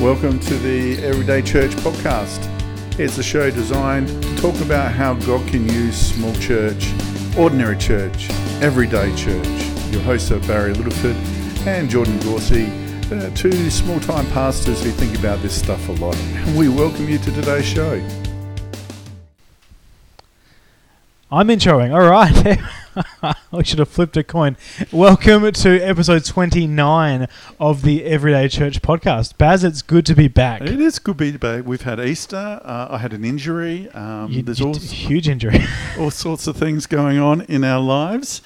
Welcome to the Everyday Church podcast. It's a show designed to talk about how God can use small church, ordinary church, everyday church. Your hosts are Barry Littleford and Jordan Dorsey, uh, two small time pastors who think about this stuff a lot. And we welcome you to today's show. I'm introing. All right. I should have flipped a coin. Welcome to episode 29 of the Everyday Church podcast. Baz, it's good to be back. It is good to be back. We've had Easter. Uh, I had an injury. Um, You- there's all, huge injury. all sorts of things going on in our lives,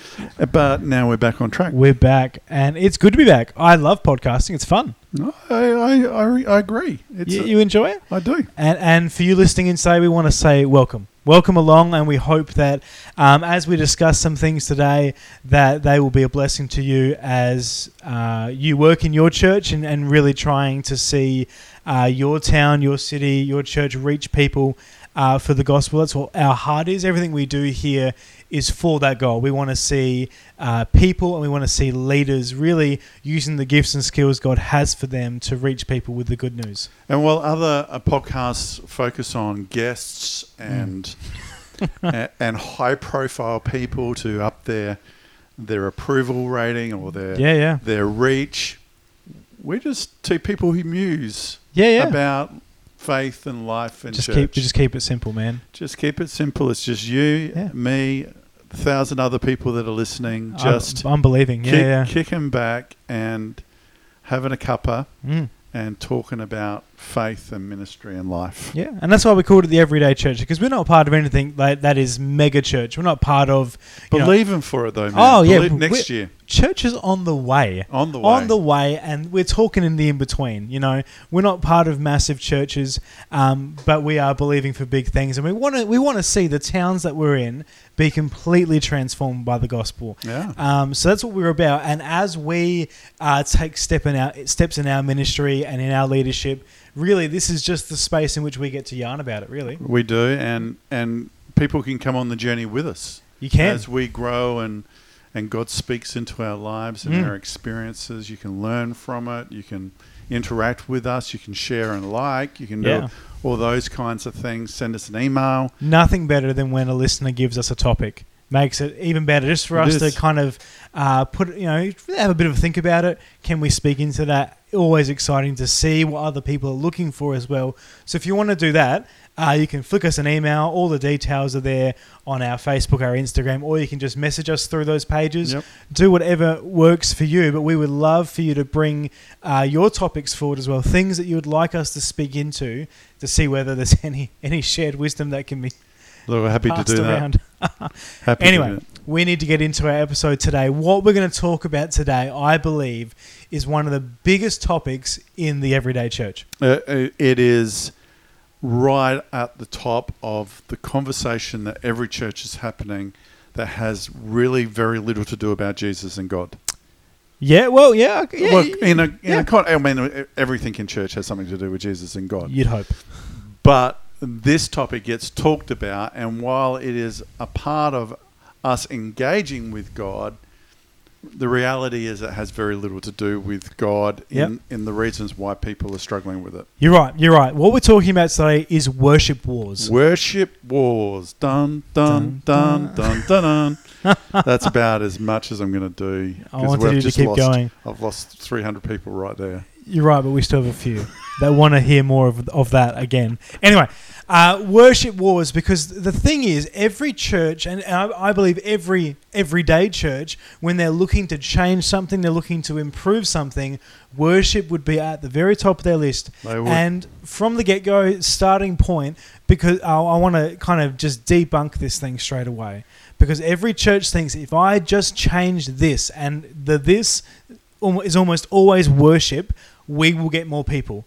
but now we're back on track. We're back, and it's good to be back. I love podcasting. It's fun. No, I, I, I, I agree. It's You, a- you enjoy it? I do. And and for you listening in today, we want to say welcome, welcome along, and we hope that um, as we discuss some things today, that they will be a blessing to you as uh, you work in your church and, and really trying to see uh, your town, your city, your church reach people uh, for the gospel. That's what our heart is. Everything we do here is for that goal. We want to see uh, people and we want to see leaders really using the gifts and skills God has for them to reach people with the good news. And while other uh, podcasts focus on guests Mm. and a- and high profile people to up their their approval rating or their Yeah, yeah. their reach, we're just two people who muse Yeah, yeah. about faith and life and just church. keep just keep it simple, man. Just keep it simple. It's just you, Yeah. me, a thousand other people that are listening. Just I'm, I'm believing. Yeah, kick, yeah. kicking back and having a cuppa Mm. and talking about faith and ministry and life. Yeah, and that's why we called it the Everyday Church because we're not part of anything like that is mega church. We're not part of you know, Believing for it though, man. Oh, yeah, Believe- next year church is on the way. on the way. On the way, and we're talking in the in between. You know, we're not part of massive churches, um, but we are believing for big things, and we want to we want to see the towns that we're in be completely transformed by the gospel. yeah. Um, so that's what we're about. And as we uh, take step in our steps in our ministry and in our leadership, really, this is just the space in which we get to yarn about it. Really, We do, and and people can come on the journey with us you can. as we grow and and God speaks into our lives and Mm. our experiences. You can learn from it. You can interact with us. You can share and like. You can do all those kinds of things. Send us an email. Nothing better than when a listener gives us a topic. Makes it even better just for It us is. to kind of uh, put, you know, have a bit of a think about it. Can we speak into that? Always exciting to see what other people are looking for as well. So if you want to do that, uh, you can flick us an email. All the details are there on our Facebook, our Instagram, or you can just message us through those pages. Yep. do whatever works for you, but we would love for you to bring uh, your topics forward as well, things that you would like us to speak into to see whether there's any any shared wisdom that can be Look, we're happy to passed do that. around. Happy to Anyway, that. we need to get into our episode today. What we're going to talk about today, I believe, is one of the biggest topics in the everyday church. Uh, uh, it is right at the top of the conversation that every church is happening that has really very little to do about Jesus and God. Yeah, well, yeah, yeah. Well, in a, in yeah. a con- I mean, everything in church has something to do with Jesus and God. you'd hope. But this topic gets talked about, and while it is a part of us engaging with God, the reality is it has very little to do with God in, Yep. in the reasons why people are struggling with it. You're right. You're right. What we're talking about today is worship wars. Worship wars. Dun, dun, dun, dun, dun, dun. That's about as much as I'm going to do. I wanted you to keep lost- going. I've lost 300 people right there. You're right, but we still have a few that want to hear more of, of that again. Anyway, uh, worship wars because the thing is, every church, and I, I believe every everyday church, when they're looking to change something, they're looking to improve something, worship would be at the very top of their list. They would. And from the get go, starting point, because I, I want to kind of just debunk this thing straight away. Because every church thinks if I just change this, and the this is almost always worship, we will get more people.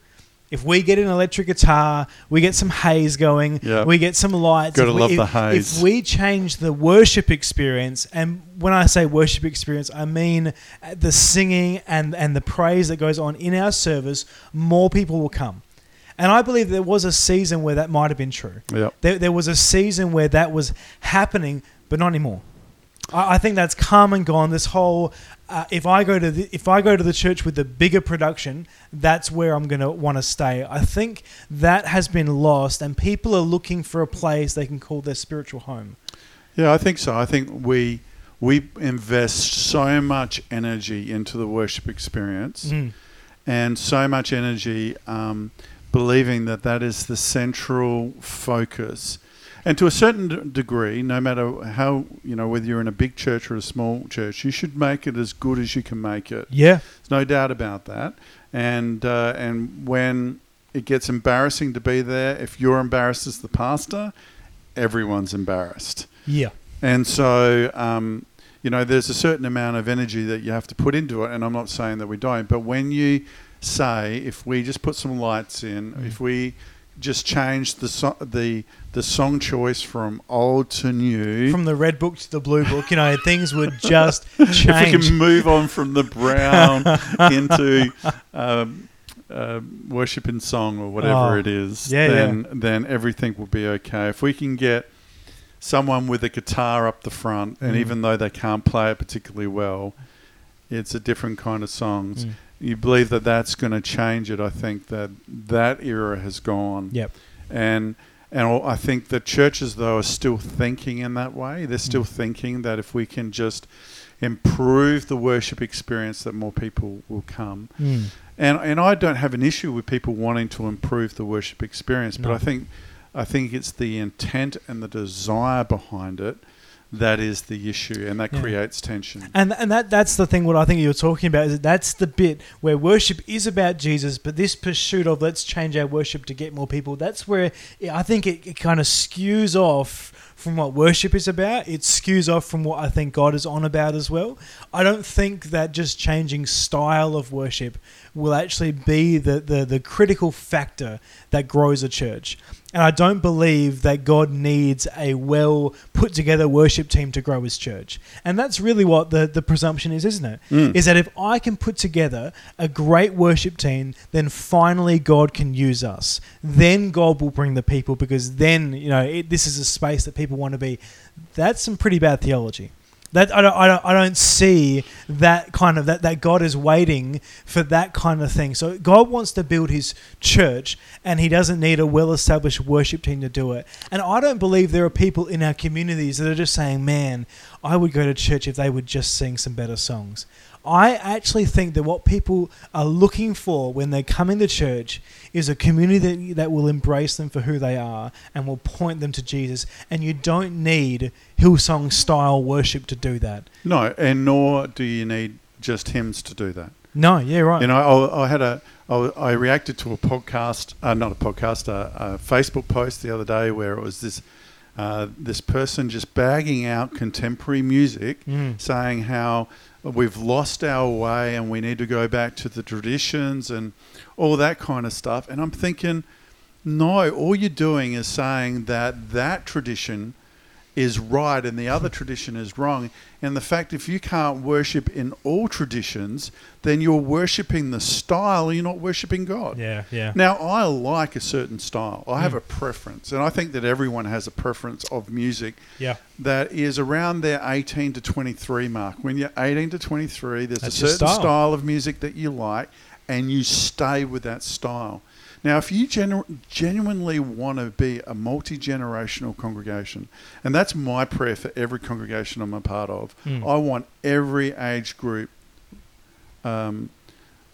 If we get an electric guitar, we get some haze going, Yeah. we get some lights. Gotta if we, love if, the haze. If we change the worship experience, and when I say worship experience, I mean uh, the singing and, and the praise that goes on in our service, more people will come. And I believe there was a season where that might have been true. Yep. There, there was a season where that was happening, but not anymore. I, I think that's come and gone. This whole uh, if I go to the, if I go to the church with the bigger production, that's where I'm going to want to stay. I think that has been lost, and people are looking for a place they can call their spiritual home. Yeah, I think so. I think we we invest so much energy into the worship experience, Mm. and so much energy um, believing that that is the central focus. And to a certain d- degree, no matter how you know whether you're in a big church or a small church, you should make it as good as you can make it. Yeah, There's no doubt about that. And uh, and when it gets embarrassing to be there, if you're embarrassed as the pastor, everyone's embarrassed. yeah, And so, um, you know, there's a certain amount of energy that you have to put into it. And I'm not saying that we don't, but when you say, if we just put some lights in, Mm. if we just change the so- the the song choice from old to new, from the red book to the blue book, you know, things would just change. if we can move on from the brown into um, uh, worship in song or whatever Oh, it is, yeah, then then everything will be okay. If we can get someone with a guitar up the front, and Mm. even though they can't play it particularly well, it's a different kind of songs. Mm. You believe that that's going to change it. I think that that era has gone Yep. and and I think the churches though are still thinking in that way. They're still Mm. thinking that if we can just improve the worship experience, that more people will come. Mm. And and I don't have an issue with people wanting to improve the worship experience, but I think I think it's the intent and the desire behind it that is the issue, and that Yeah. creates tension. And and that that's the thing. What I think you're talking about is that that's the bit where worship is about Jesus, but this pursuit of let's change our worship to get more people. That's where I think it, it kind of skews off from what worship is about. It skews off from what I think God is on about as well. I don't think that just changing style of worship will actually be the, the, the critical factor that grows a church. And I don't believe that God needs a well put together worship team to grow his church. And that's really what the, the presumption is, isn't it? Mm. Is that if I can put together a great worship team, then finally God can use us. Then God will bring the people because then, you know, it, this is a space that people want to be. That's some pretty bad theology. That I don't, I don't, I don't see that kind of that, that God is waiting for that kind of thing. So God wants to build His church, and He doesn't need a well-established worship team to do it. And I don't believe there are people in our communities that are just saying, "Man, I would go to church if they would just sing some better songs." I actually think that what people are looking for when they come into church is a community that, that will embrace them for who they are and will point them to Jesus. And you don't need Hillsong style worship to do that. No, and nor do you need just hymns to do that. No, yeah, right. You know, I, I had a, I, I reacted to a podcast, uh, not a podcast, a, a Facebook post the other day where it was this, uh, this person just bagging out contemporary music, Mm. saying how we've lost our way and we need to go back to the traditions and all that kind of stuff. And I'm thinking, no, all you're doing is saying that that tradition is right and the other tradition is wrong. And the fact if you can't worship in all traditions, then you're worshiping the style, you're not worshiping God. Yeah, yeah. Now, I like a certain style. I have Mm. a preference, and I think that everyone has a preference of music Yeah. that is around their 18 to 23 mark. When you're 18 to 23, there's That's a certain style. style. of music that you like, and you stay with that style. Now, if you genu- genuinely want to be a multi generational congregation, and that's my prayer for every congregation I'm a part of, Mm. I want every age group um,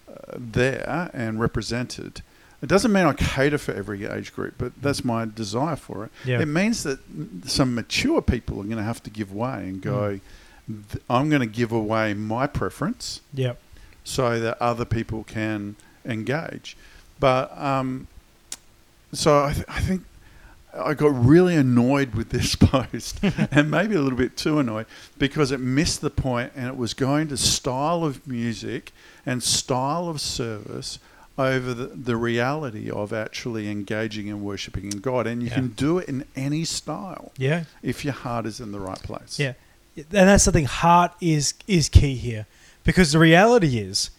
uh, there and represented. It doesn't mean I cater for every age group, but that's my desire for it. Yeah. It means that some mature people are going to have to give way and go, "Th- I'm going to give away my preference Yep. so that other people can engage. But um, so I, th- I think I got really annoyed with this post and maybe a little bit too annoyed because it missed the point and it was going to style of music and style of service over the, the reality of actually engaging and worshiping in God. And you Yeah. can do it in any style Yeah. if your heart is in the right place. Yeah. And that's the thing. Heart is is key here, because the reality is,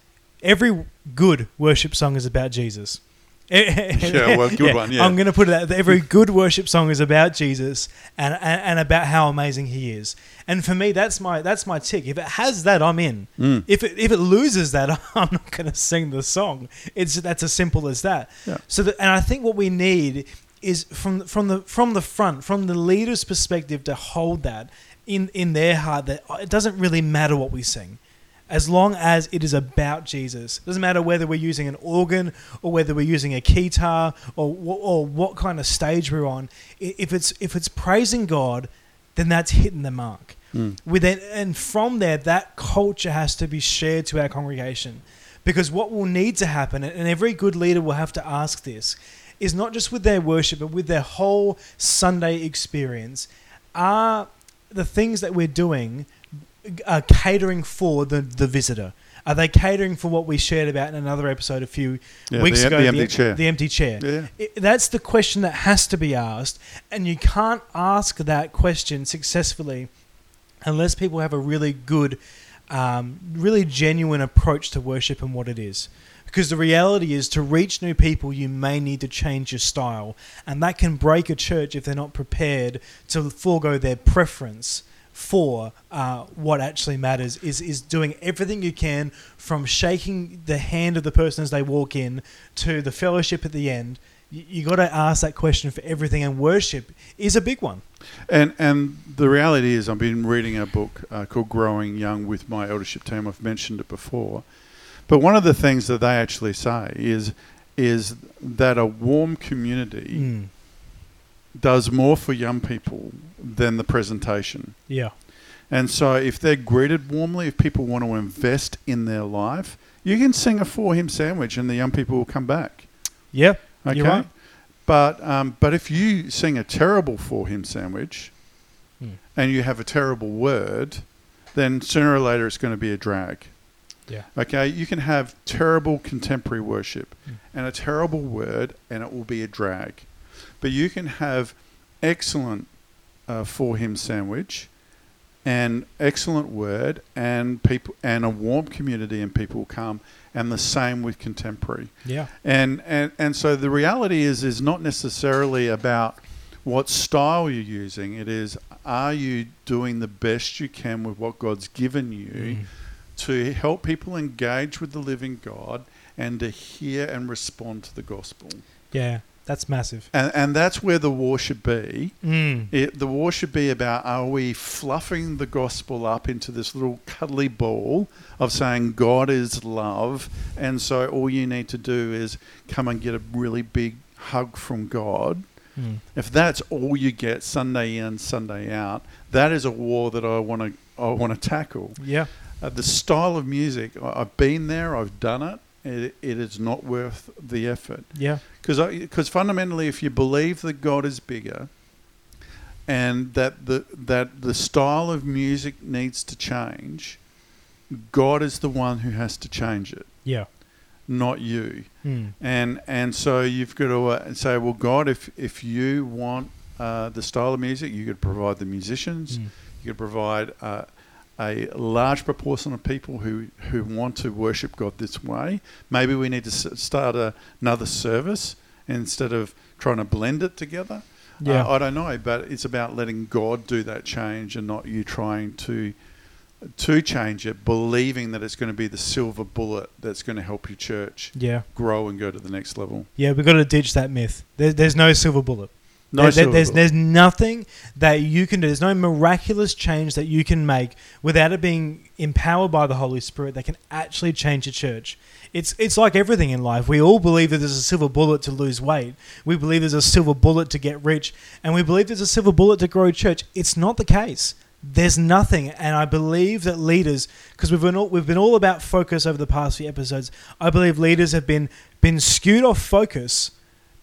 every good worship song is about Jesus. Yeah, well, good one, yeah. I'm going to put it that every good worship song is about Jesus and, and and about how amazing He is. And for me, that's my that's my tick. If it has that, I'm in. Mm. If it if it loses that, I'm not going to sing the song. It's that's as simple as that. Yeah. So that, and I think what we need is from from the from the front, from the leader's perspective, to hold that in in their heart that it doesn't really matter what we sing. As long as it is about Jesus, it doesn't matter whether we're using an organ or whether we're using a guitar or or what kind of stage we're on. If it's if it's praising God, then that's hitting the mark. Mm. With it, and from there, that culture has to be shared to our congregation, because what will need to happen, and every good leader will have to ask this, is not just with their worship, but with their whole Sunday experience. Are the things that we're doing uh, catering for the the visitor? Are they catering for what we shared about in another episode a few Yeah, weeks the, ago? the empty chair. The empty chair. yeah. It, that's the question that has to be asked, and you can't ask that question successfully unless people have a really good, um, really genuine approach to worship and what it is. Because the reality is, to reach new people, you may need to change your style, and that can break a church if they're not prepared to forego their preference for uh, what actually matters. Is is doing everything you can from shaking the hand of the person as they walk in to the fellowship at the end. You, you got to ask that question for everything, and worship is a big one. And and the reality is, I've been reading a book uh, called Growing Young with my eldership team. I've mentioned it before, but one of the things that they actually say is is that a warm community Mm. Does more for young people than the presentation. Yeah. And so, if they're greeted warmly, if people want to invest in their life, you can sing a four hymn sandwich, and the young people will come back. Yeah. Okay. Right. But um, but if you sing a terrible four hymn sandwich, Hmm. and you have a terrible word, then sooner or later it's going to be a drag. Yeah. Okay. You can have terrible contemporary worship Hmm. and a terrible word, and it will be a drag. But you can have excellent uh, four hymn sandwich and excellent word and people and a warm community and people come and the same with contemporary Yeah. and and and so the reality is is not necessarily about what style you're using it is are you doing the best you can with what God's given you Mm. to help people engage with the living God and to hear and respond to the gospel Yeah. That's massive. and and that's where the war should be Mm. it, the war should be about are we fluffing the gospel up into this little cuddly ball of saying God is love, and so all you need to do is come and get a really big hug from God. Mm. If that's all you get Sunday in, Sunday out, that is a war that I want to I want to tackle. Yeah. Uh, the style of music, I- I've been there, I've done it. It, it is not worth the effort. Yeah. Because fundamentally, if you believe that God is bigger, and that the that the style of music needs to change, God is the one who has to change it, Yeah. not you. Mm. And and so you've got to uh, say, well, God, if if you want uh, the style of music, you could provide the musicians, Mm. you could provide uh, a large proportion of people who, who want to worship God this way. Maybe we need to start a, another service instead of trying to blend it together. Yeah. Uh, I don't know, but it's about letting God do that change and not you trying to to change it, believing that it's going to be the silver bullet that's going to help your church Yeah. grow and go to the next level. Yeah. We've got to ditch that myth. There, there's no silver bullet. No There- there's there's nothing that you can do. There's no miraculous change that you can make without it being empowered by the Holy Spirit that can actually change a church. It's it's like everything in life. We all believe that there's a silver bullet to lose weight. We believe there's a silver bullet to get rich, and we believe there's a silver bullet to grow a church. It's not the case. There's nothing, and I believe that leaders, because we've been all, we've been all about focus over the past few episodes. I believe leaders have been been skewed off focus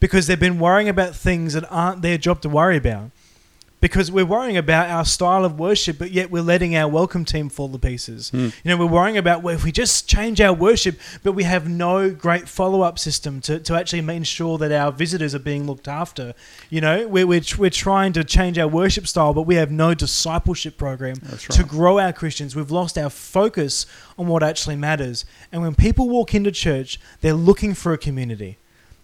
because they've been worrying about things that aren't their job to worry about. Because we're worrying about our style of worship, but yet we're letting our welcome team fall to pieces. Hmm. You know, we're worrying about well, if we just change our worship, but we have no great follow up system to, to actually ensure that our visitors are being looked after. You know, we're, we're, we're trying to change our worship style, but we have no discipleship program That's to grow our Christians. We've lost our focus on what actually matters. And when people walk into church, they're looking for a community.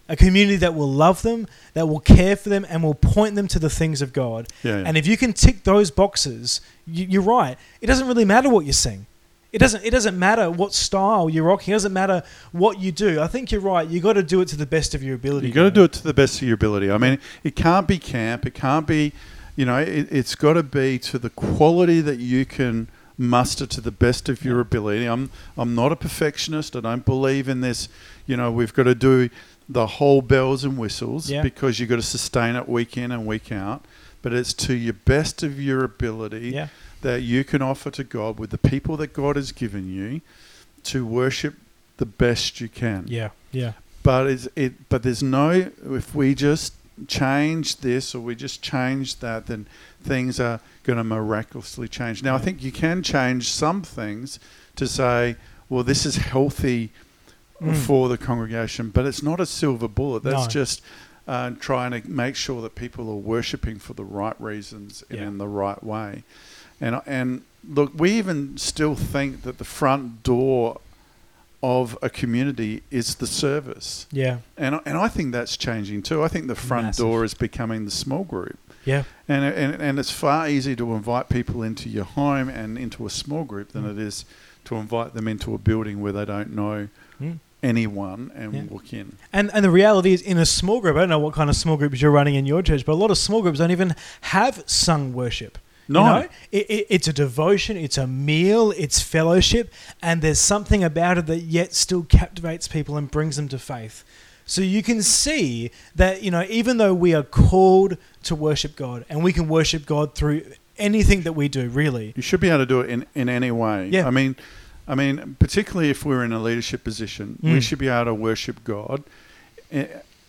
A community that will love them, that will care for them, and will point them to the things of God. Yeah, yeah. And if you can tick those boxes, you, you're right. It doesn't really matter what you sing. It doesn't. It doesn't matter what style you're rocking. It doesn't matter what you do. I think you're right. You've got to do it to the best of your ability. You've got to do it to the best of your ability. I mean, it can't be camp. It can't be, you know, it, it's got to be to the quality that you can muster to the best of your ability. I'm I'm not a perfectionist. I don't believe in this. You know, we've got to do the whole bells and whistles Yeah. because you've got to sustain it week in and week out. But it's to your best of your ability Yeah. that you can offer to God with the people that God has given you to worship the best you can Yeah. Yeah. but it's, it but there's no if we just change this or we just change that then things are going to miraculously change now i think you can change some things to say well this is healthy Mm. for the congregation but it's not a silver bullet that's No. just uh, trying to make sure that people are worshipping for the right reasons and Yeah. in the right way and and look we even still think that the front door of a community is the service Yeah. and, and I think that's changing too. I think the front Massive. door is becoming the small group. Yeah. And, and, and it's far easier to invite people into your home and into a small group than Mm. it is to invite them into a building where they don't know Mm. Anyone and Yeah. walk in. And and the reality is, in a small group, I don't know what kind of small groups you're running in your church, but a lot of small groups don't even have sung worship. No. You know? it, it, it's a devotion, it's a meal, it's fellowship, and there's something about it that yet still captivates people and brings them to faith. So you can see that, you know, even though we are called to worship God, and we can worship God through anything that we do, really. You should be able to do it in, in any way. Yeah. I mean, I mean, particularly if we're in a leadership position, we Mm. should be able to worship God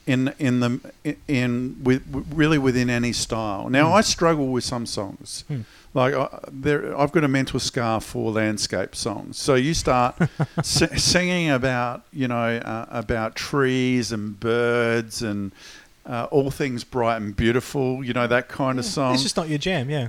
in in the in with really within any style. Now, Mm. I struggle with some songs. Mm. Like I, there, I've got a mental scar for landscape songs. So you start si- singing about you know uh, about trees and birds and uh, all things bright and beautiful. You know that kind of song It's just not your jam, yeah.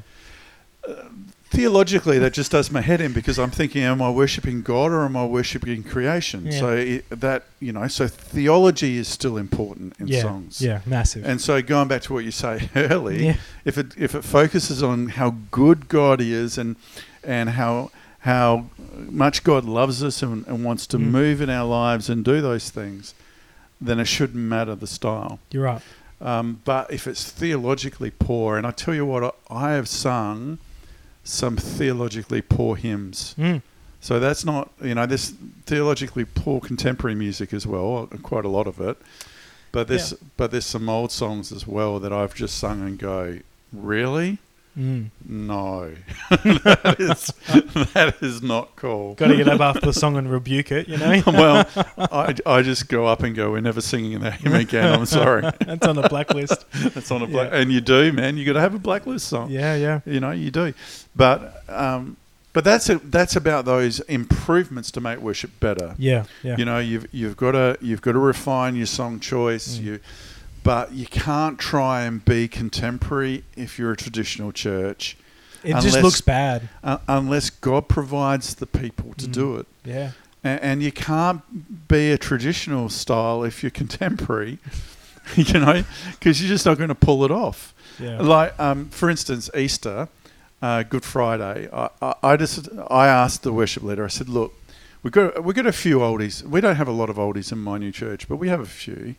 Theologically that just does my head in because I'm thinking, am I worshiping God or am I worshiping creation? Yeah. So it, that you know, so theology is still important in yeah. songs. Yeah, massive. And so going back to what you say early, yeah. if it if it focuses on how good God is and and how how much God loves us and, and wants to Mm. move in our lives and do those things, then it shouldn't matter the style. You're right. Um, but if it's theologically poor, and I tell you what, I, I have sung some theologically poor hymns. Mm. So that's not, you know, this theologically poor contemporary music as well, quite a lot of it. But there's, but there's some old songs as well that I've just sung and go, really? Mm. No, that is that is not cool. Got to get up after the song and rebuke it, you know? well, I, I just go up and go, we're never singing that hymn again. I'm sorry. That's on the blacklist. It's on a black, Yeah. and you do, man. You got to have a blacklist song. Yeah, yeah. You know, you do. But um, but that's a, that's about those improvements to make worship better. Yeah, yeah. You know, you've you've got to you've got to refine your song choice. Mm. You, but you can't try and be contemporary if you're a traditional church, it just looks bad. uh, unless God provides the people to Mm. do it. Yeah. And, and you can't be a traditional style if you're contemporary. you know, because you're just not going to pull it off. Yeah. Like, um, for instance, Easter, uh, Good Friday. I, I, I just I asked the worship leader. I said, "Look, we got we got a few oldies. We don't have a lot of oldies in my new church, but we have a few."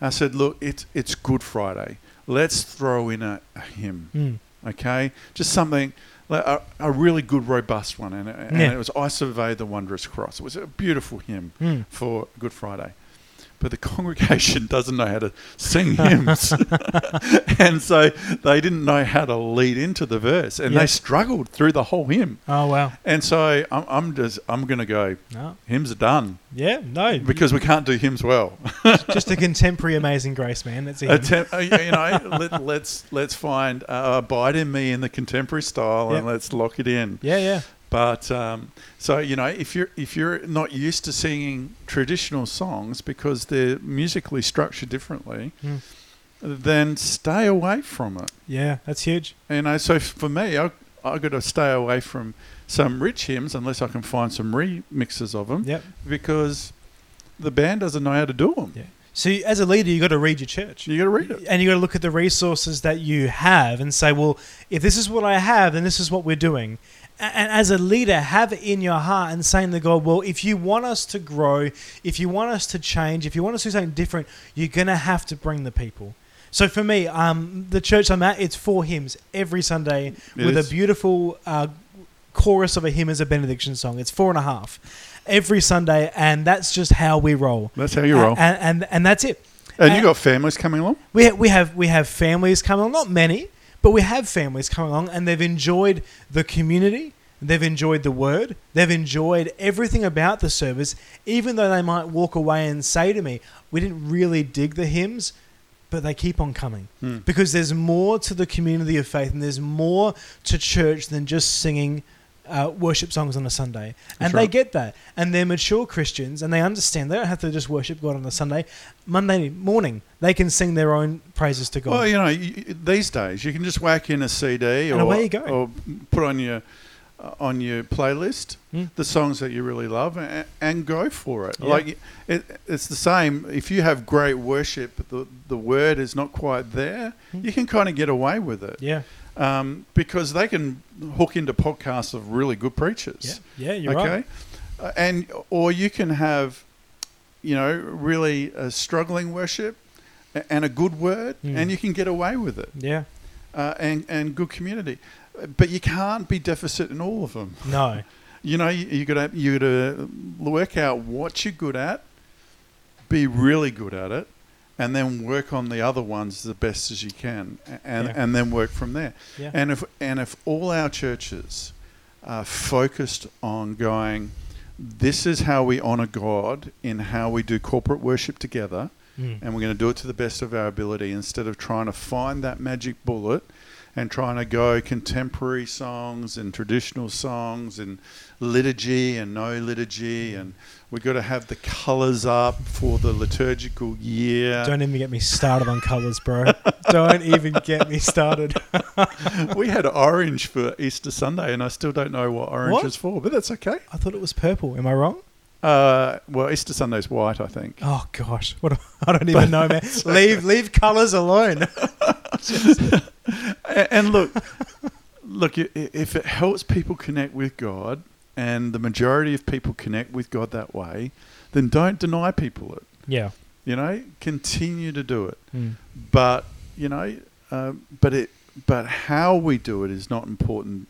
I said, "Look, it's it's Good Friday. Let's throw in a, a hymn, Mm. okay? Just something." like A, a really good, robust one, and, and Yeah. it was "I Survey the Wondrous Cross." It was a beautiful hymn Mm. for Good Friday. But the congregation doesn't know how to sing hymns. and so they didn't know how to lead into the verse. And Yeah. they struggled through the whole hymn. Oh, wow. And so I'm, I'm just, I'm going to go, No. hymns are done Yeah, no. because we can't do hymns well. just a contemporary Amazing Grace, man. That's it. Attempt, uh, you know, let, let's, let's find uh, Abide in Me in the contemporary style and let's lock it in. yeah, yeah. But um, so you know, if you're if you're not used to singing traditional songs because they're musically structured differently, Mm. then stay away from it. Yeah, that's huge. You know, so for me, I I got to stay away from some rich hymns unless I can find some remixes of them Yep. because the band doesn't know how to do them. Yeah. So you- as a leader, you got to read your church. You got to read it. and you got to look at the resources that you have and say, well, if this is what I have, then this is what we're doing. And as a leader, have it in your heart and saying to God, well, if you want us to grow, if you want us to change, if you want us to do something different, you're going to have to bring the people. So for me, um, the church I'm at, it's four hymns every Sunday It with is. a beautiful uh, chorus of a hymn as a benediction song. It's four and a half every Sunday, and that's just how we roll. That's how you roll. And, and, and that's it. And you got families coming along. We ha- we have we have families coming along, not many, but we have families coming along, and they've enjoyed the community. They've enjoyed the word. They've enjoyed everything about the service, even though they might walk away and say to me, "We didn't really dig the hymns." But they keep on coming Hmm. because there's more to the community of faith, and there's more to church than just singing uh, worship songs on a Sunday. and they get that, and they're mature Christians, and they understand they don't have to just worship God on a Sunday. Monday morning, they can sing their own praises to God. Well, you know, you, these days you can just whack in a CD And or, away you go. or put on your uh, on your playlist Hmm. the songs that you really love and, and go for it. Yeah. Like it, it's the same. If you have great worship, but the the word is not quite there, Hmm. you can kind of get away with it yeah, um, because they can hook into podcasts of really good preachers. yeah, yeah. You're okay, right. Uh, and or you can have, you know, really uh, struggling worship and a good word, Mm. and you can get away with it, Yeah, uh, and and good community. But you can't be deficit in all of them. no, You know, you, you gotta you gotta work out what you're good at, be really good at it, and then work on the other ones the best as you can, and Yeah. and then work from there. yeah, And if and if all our churches are focused on going, this is how we honor God in how we do corporate worship together, Mm. and we're going to do it to the best of our ability instead of trying to find that magic bullet and trying to go contemporary songs and traditional songs and liturgy and no liturgy and we've got to have the colors up for the liturgical year Don't even get me started on colours, bro. don't even get me started. we had orange for Easter Sunday, and I still don't know what orange What? is for, but that's okay. I thought it was purple. Am I wrong? Uh, well, Easter Sunday's white, I think. Oh gosh, what? I don't even know, man. leave leave colours alone. A- And look, look, if it helps people connect with God, and the majority of people connect with God that way, then don't deny people it. yeah. You know, continue to do it. Mm. But you know, um, but it, but how we do it is not important,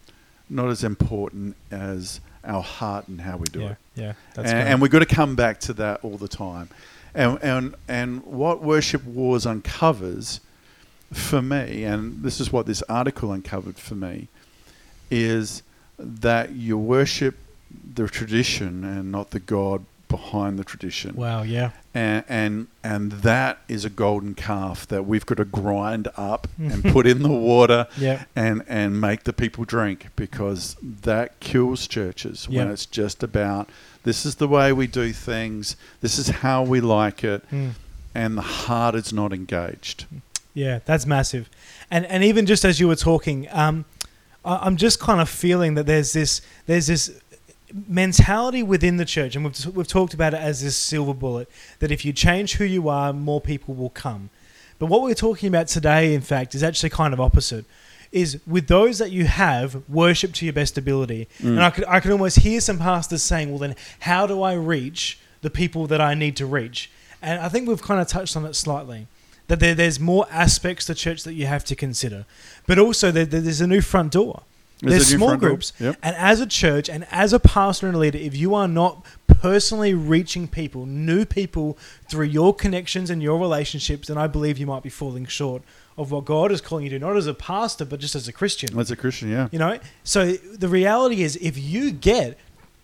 not as important as our heart and how we do Yeah. it. Yeah. That's and, and we've got to come back to that all the time. And, and, and what Worship Wars uncovers for me, and this is what this article uncovered for me, is that you worship the tradition and not the God behind the tradition. wow. Yeah. And, and, and that is a golden calf that we've got to grind up and put in the water Yeah. and and make the people drink because that kills churches when it's just about this is the way we do things, this is how we like it, Mm. and the heart is not engaged. Yeah, that's massive. And and even just as you were talking, um, I'm just kind of feeling that there's this there's this mentality within the church, and we've we've talked about it as this silver bullet that if you change who you are, more people will come. But what we're talking about today, in fact, is actually kind of opposite. Is with those that you have, worship to your best ability. Mm. And I could I could almost hear some pastors saying, "Well, then how do I reach the people that I need to reach?" And I think we've kind of touched on it slightly that there, there's more aspects to church that you have to consider, but also there, there- there's a new front door. There's There's a new small groups, Yep. and as a church and as a pastor and a leader, if you are not personally reaching people, new people through your connections and your relationships, then I believe you might be falling short of what God is calling you to, not as a pastor, but just as a Christian. As a Christian, yeah. You know, so the reality is, if you get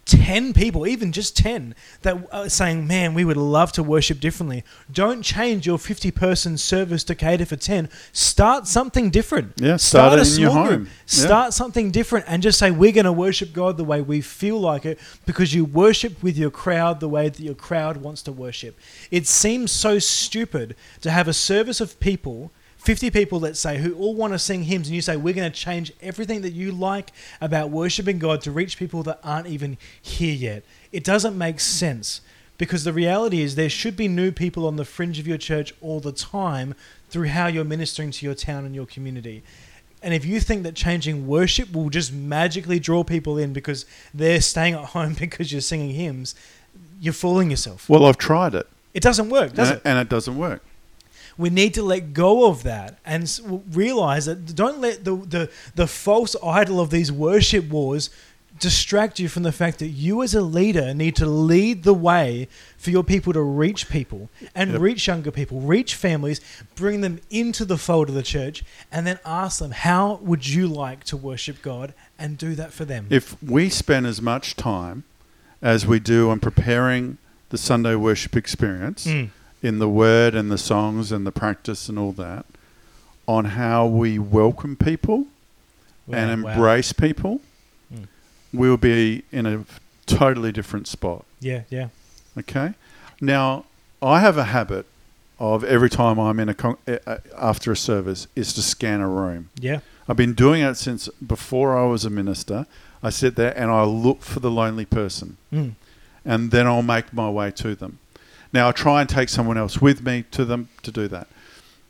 ten people, even just ten, that are saying, "Man, we would love to worship differently," don't change your fifty-person service to cater for ten. Start something different. Yeah, start it a small group. home. Yeah. Start something different, and just say, "We're going to worship God the way we feel like it," because you worship with your crowd the way that your crowd wants to worship. It seems so stupid to have a service of people 50 people, let's say, who all want to sing hymns, and you say, We're going to change everything that you like about worshiping God to reach people that aren't even here yet. It doesn't make sense. Because the reality is, there should be new people on the fringe of your church all the time through how you're ministering to your town and your community. And if you think that changing worship will just magically draw people in because they're staying at home because you're singing hymns, you're fooling yourself. Well, I've tried it, It doesn't work, does and, it? and it doesn't work. We need to let go of that and realize that don't let the, the, the false idol of these worship wars distract you from the fact that you as a leader need to lead the way for your people to reach people and Yep. reach younger people, reach families, bring them into the fold of the church, and then ask them, How would you like to worship God? And do that for them. If we spend as much time as we do on preparing the Sunday worship experience Mm. In the word and the songs and the practice and all that, on how we welcome people and Wow, wow. embrace people, Mm. we'll be in a totally different spot. Yeah, yeah. Okay. Now, I have a habit of every time I'm in a con- uh, uh, after a service is to scan a room. Yeah. I've been doing it since before I was a minister. I sit there and I look for the lonely person, Mm. and then I'll make my way to them. Now I try and take someone else with me to them to do that.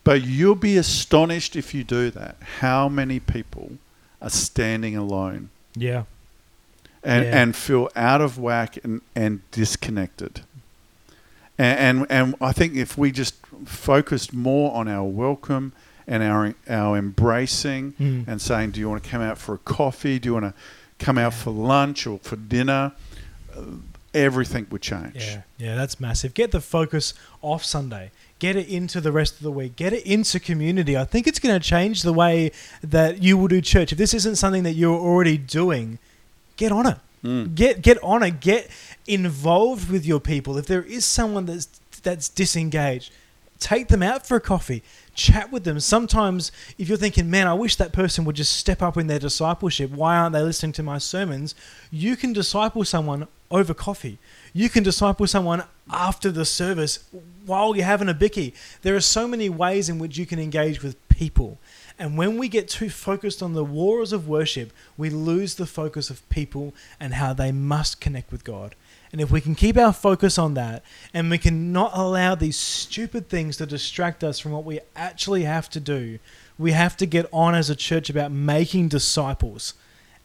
But you'll be astonished if you do that. How many people are standing alone Yeah. and, Yeah. and feel out of whack and, and disconnected. And, and and I think if we just focused more on our welcome and our our embracing Mm. and saying, "Do you want to come out for a coffee? Do you want to come out for lunch or for dinner?" Everything would change. Yeah, yeah, that's massive. Get the focus off Sunday. Get it into the rest of the week. Get it into community. I think it's going to change the way that you will do church. If this isn't something that you're already doing, get on it. Mm. Get get on it. Get involved with your people. If there is someone that's that's disengaged, take them out for a coffee. Chat with them. Sometimes, if you're thinking, "Man, I wish that person would just step up in their discipleship. Why aren't they listening to my sermons?" You can disciple someone over coffee. You can disciple someone after the service while you're having a bicky. There are so many ways in which you can engage with people. And when we get too focused on the wars of worship, we lose the focus of people and how they must connect with God. And if we can keep our focus on that and we can not allow these stupid things to distract us from what we actually have to do, we have to get on as a church about making disciples.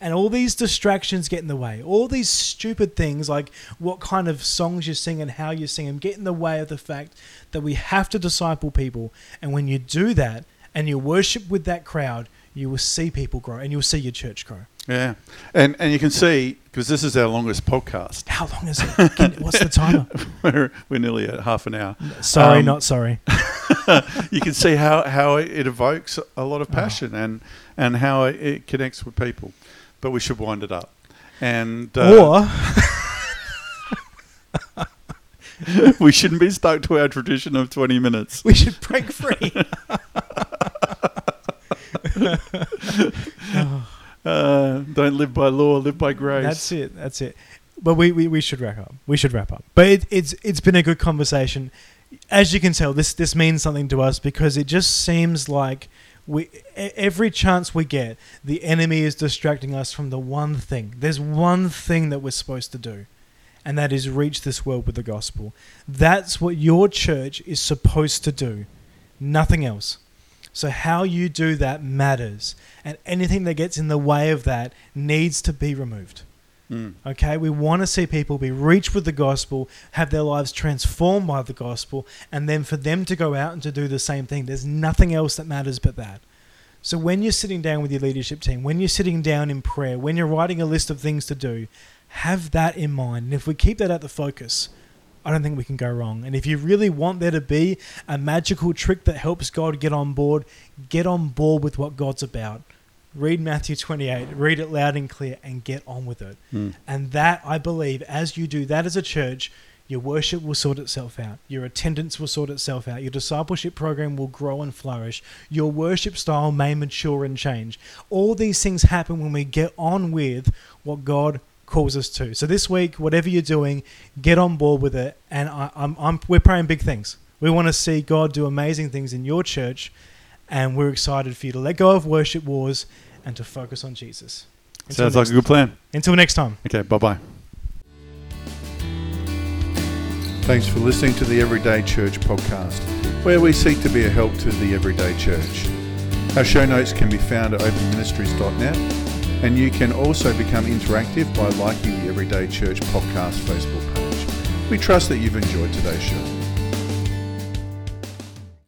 And all these distractions get in the way. All these stupid things, like what kind of songs you sing and how you sing them, get in the way of the fact that we have to disciple people. And when you do that and you worship with that crowd, you will see people grow and you'll see your church grow. Yeah, and and you can see because this is our longest podcast. How long is it? Can, what's the timer? we're, we're nearly at half an hour. Sorry, Um, not sorry. you can see how, how it evokes a lot of Oh. passion and and how it connects with people. But we should wind it up. And uh, or we shouldn't be stuck to our tradition of 20 minutes. we should break free. Uh, don't live by law, live by grace. That's it. That's it. But we, we, we should wrap up. We should wrap up. But it, it's it's been a good conversation. As you can tell, this this means something to us because it just seems like we every chance we get, the enemy is distracting us from the one thing. There's one thing that we're supposed to do, and that is reach this world with the gospel. That's what your church is supposed to do. Nothing else. So how you do that matters, and anything that gets in the way of that needs to be removed. Mm. Okay, we want to see people be reached with the gospel, have their lives transformed by the gospel, and then for them to go out and to do the same thing. There's nothing else that matters but that. So when you're sitting down with your leadership team, when you're sitting down in prayer, when you're writing a list of things to do, have that in mind. And if we keep that at the focus, I don't think we can go wrong. And if you really want there to be a magical trick that helps God get on board, get on board with what God's about. Read Matthew 28, read it loud and clear, and get on with it. Mm. And that, I believe, as you do that as a church, your worship will sort itself out. Your attendance will sort itself out. Your discipleship program will grow and flourish. Your worship style may mature and change. All these things happen when we get on with what God calls us to. So this week, whatever you're doing, get on board with it. And I, I'm, I'm, we're praying big things. We want to see God do amazing things in your church. And we're excited for you to let go of worship wars and to focus on Jesus. Until Sounds like a good plan. Until next time. Okay, bye bye. Thanks for listening to the Everyday Church podcast, where we seek to be a help to the everyday church. Our show notes can be found at openministries.net, and you can also become interactive by liking the Everyday Church podcast Facebook page. We trust that you've enjoyed today's show.